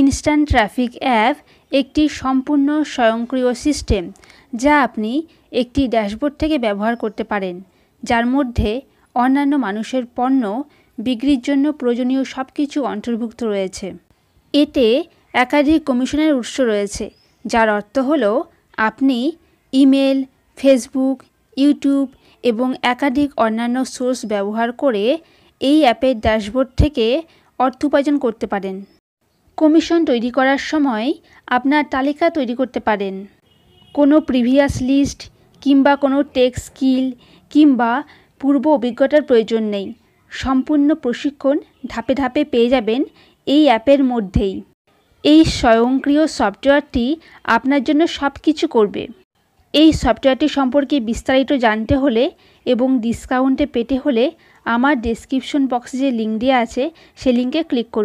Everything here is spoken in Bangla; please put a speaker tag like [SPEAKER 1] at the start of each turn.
[SPEAKER 1] ইনস্ট্যান্ট ট্রাফিক অ্যাপ একটি সম্পূর্ণ স্বয়ংক্রিয় সিস্টেম, যা আপনি একটি ড্যাশবোর্ড থেকে ব্যবহার করতে পারেন, যার মধ্যে অন্যান্য মানুষের পণ্য, বিক্রির জন্য প্রয়োজনীয় সব কিছু অন্তর্ভুক্ত রয়েছে। এতে একাধিক কমিশনের উৎস রয়েছে, যার অর্থ হল আপনি ইমেল, ফেসবুক, ইউটিউব এবং একাধিক অন্যান্য সোর্স ব্যবহার করে এই অ্যাপের ড্যাশবোর্ড থেকে অর্থ উপার্জন করতে পারেন। কমিশন তৈরি করার সময় আপনার তালিকা তৈরি করতে পারেন। কোনো প্রিভিয়াস লিস্ট কিংবা কোনো টেক স্কিল কিংবা পূর্ব অভিজ্ঞতার প্রয়োজন নেই। সম্পূর্ণ প্রশিক্ষণ ধাপে ধাপে পেয়ে যাবেন এই অ্যাপের মধ্যেই। এই স্বয়ংক্রিয় সফটওয়্যারটি আপনার জন্য সব কিছু করবে। এই সফটওয়্যারটি সম্পর্কে বিস্তারিত জানতে হলে এবং ডিসকাউন্টে পেতে হলে আমার ডেসক্রিপশন বক্সে যে লিঙ্ক দেওয়া আছে, সে লিঙ্কে ক্লিক করুন।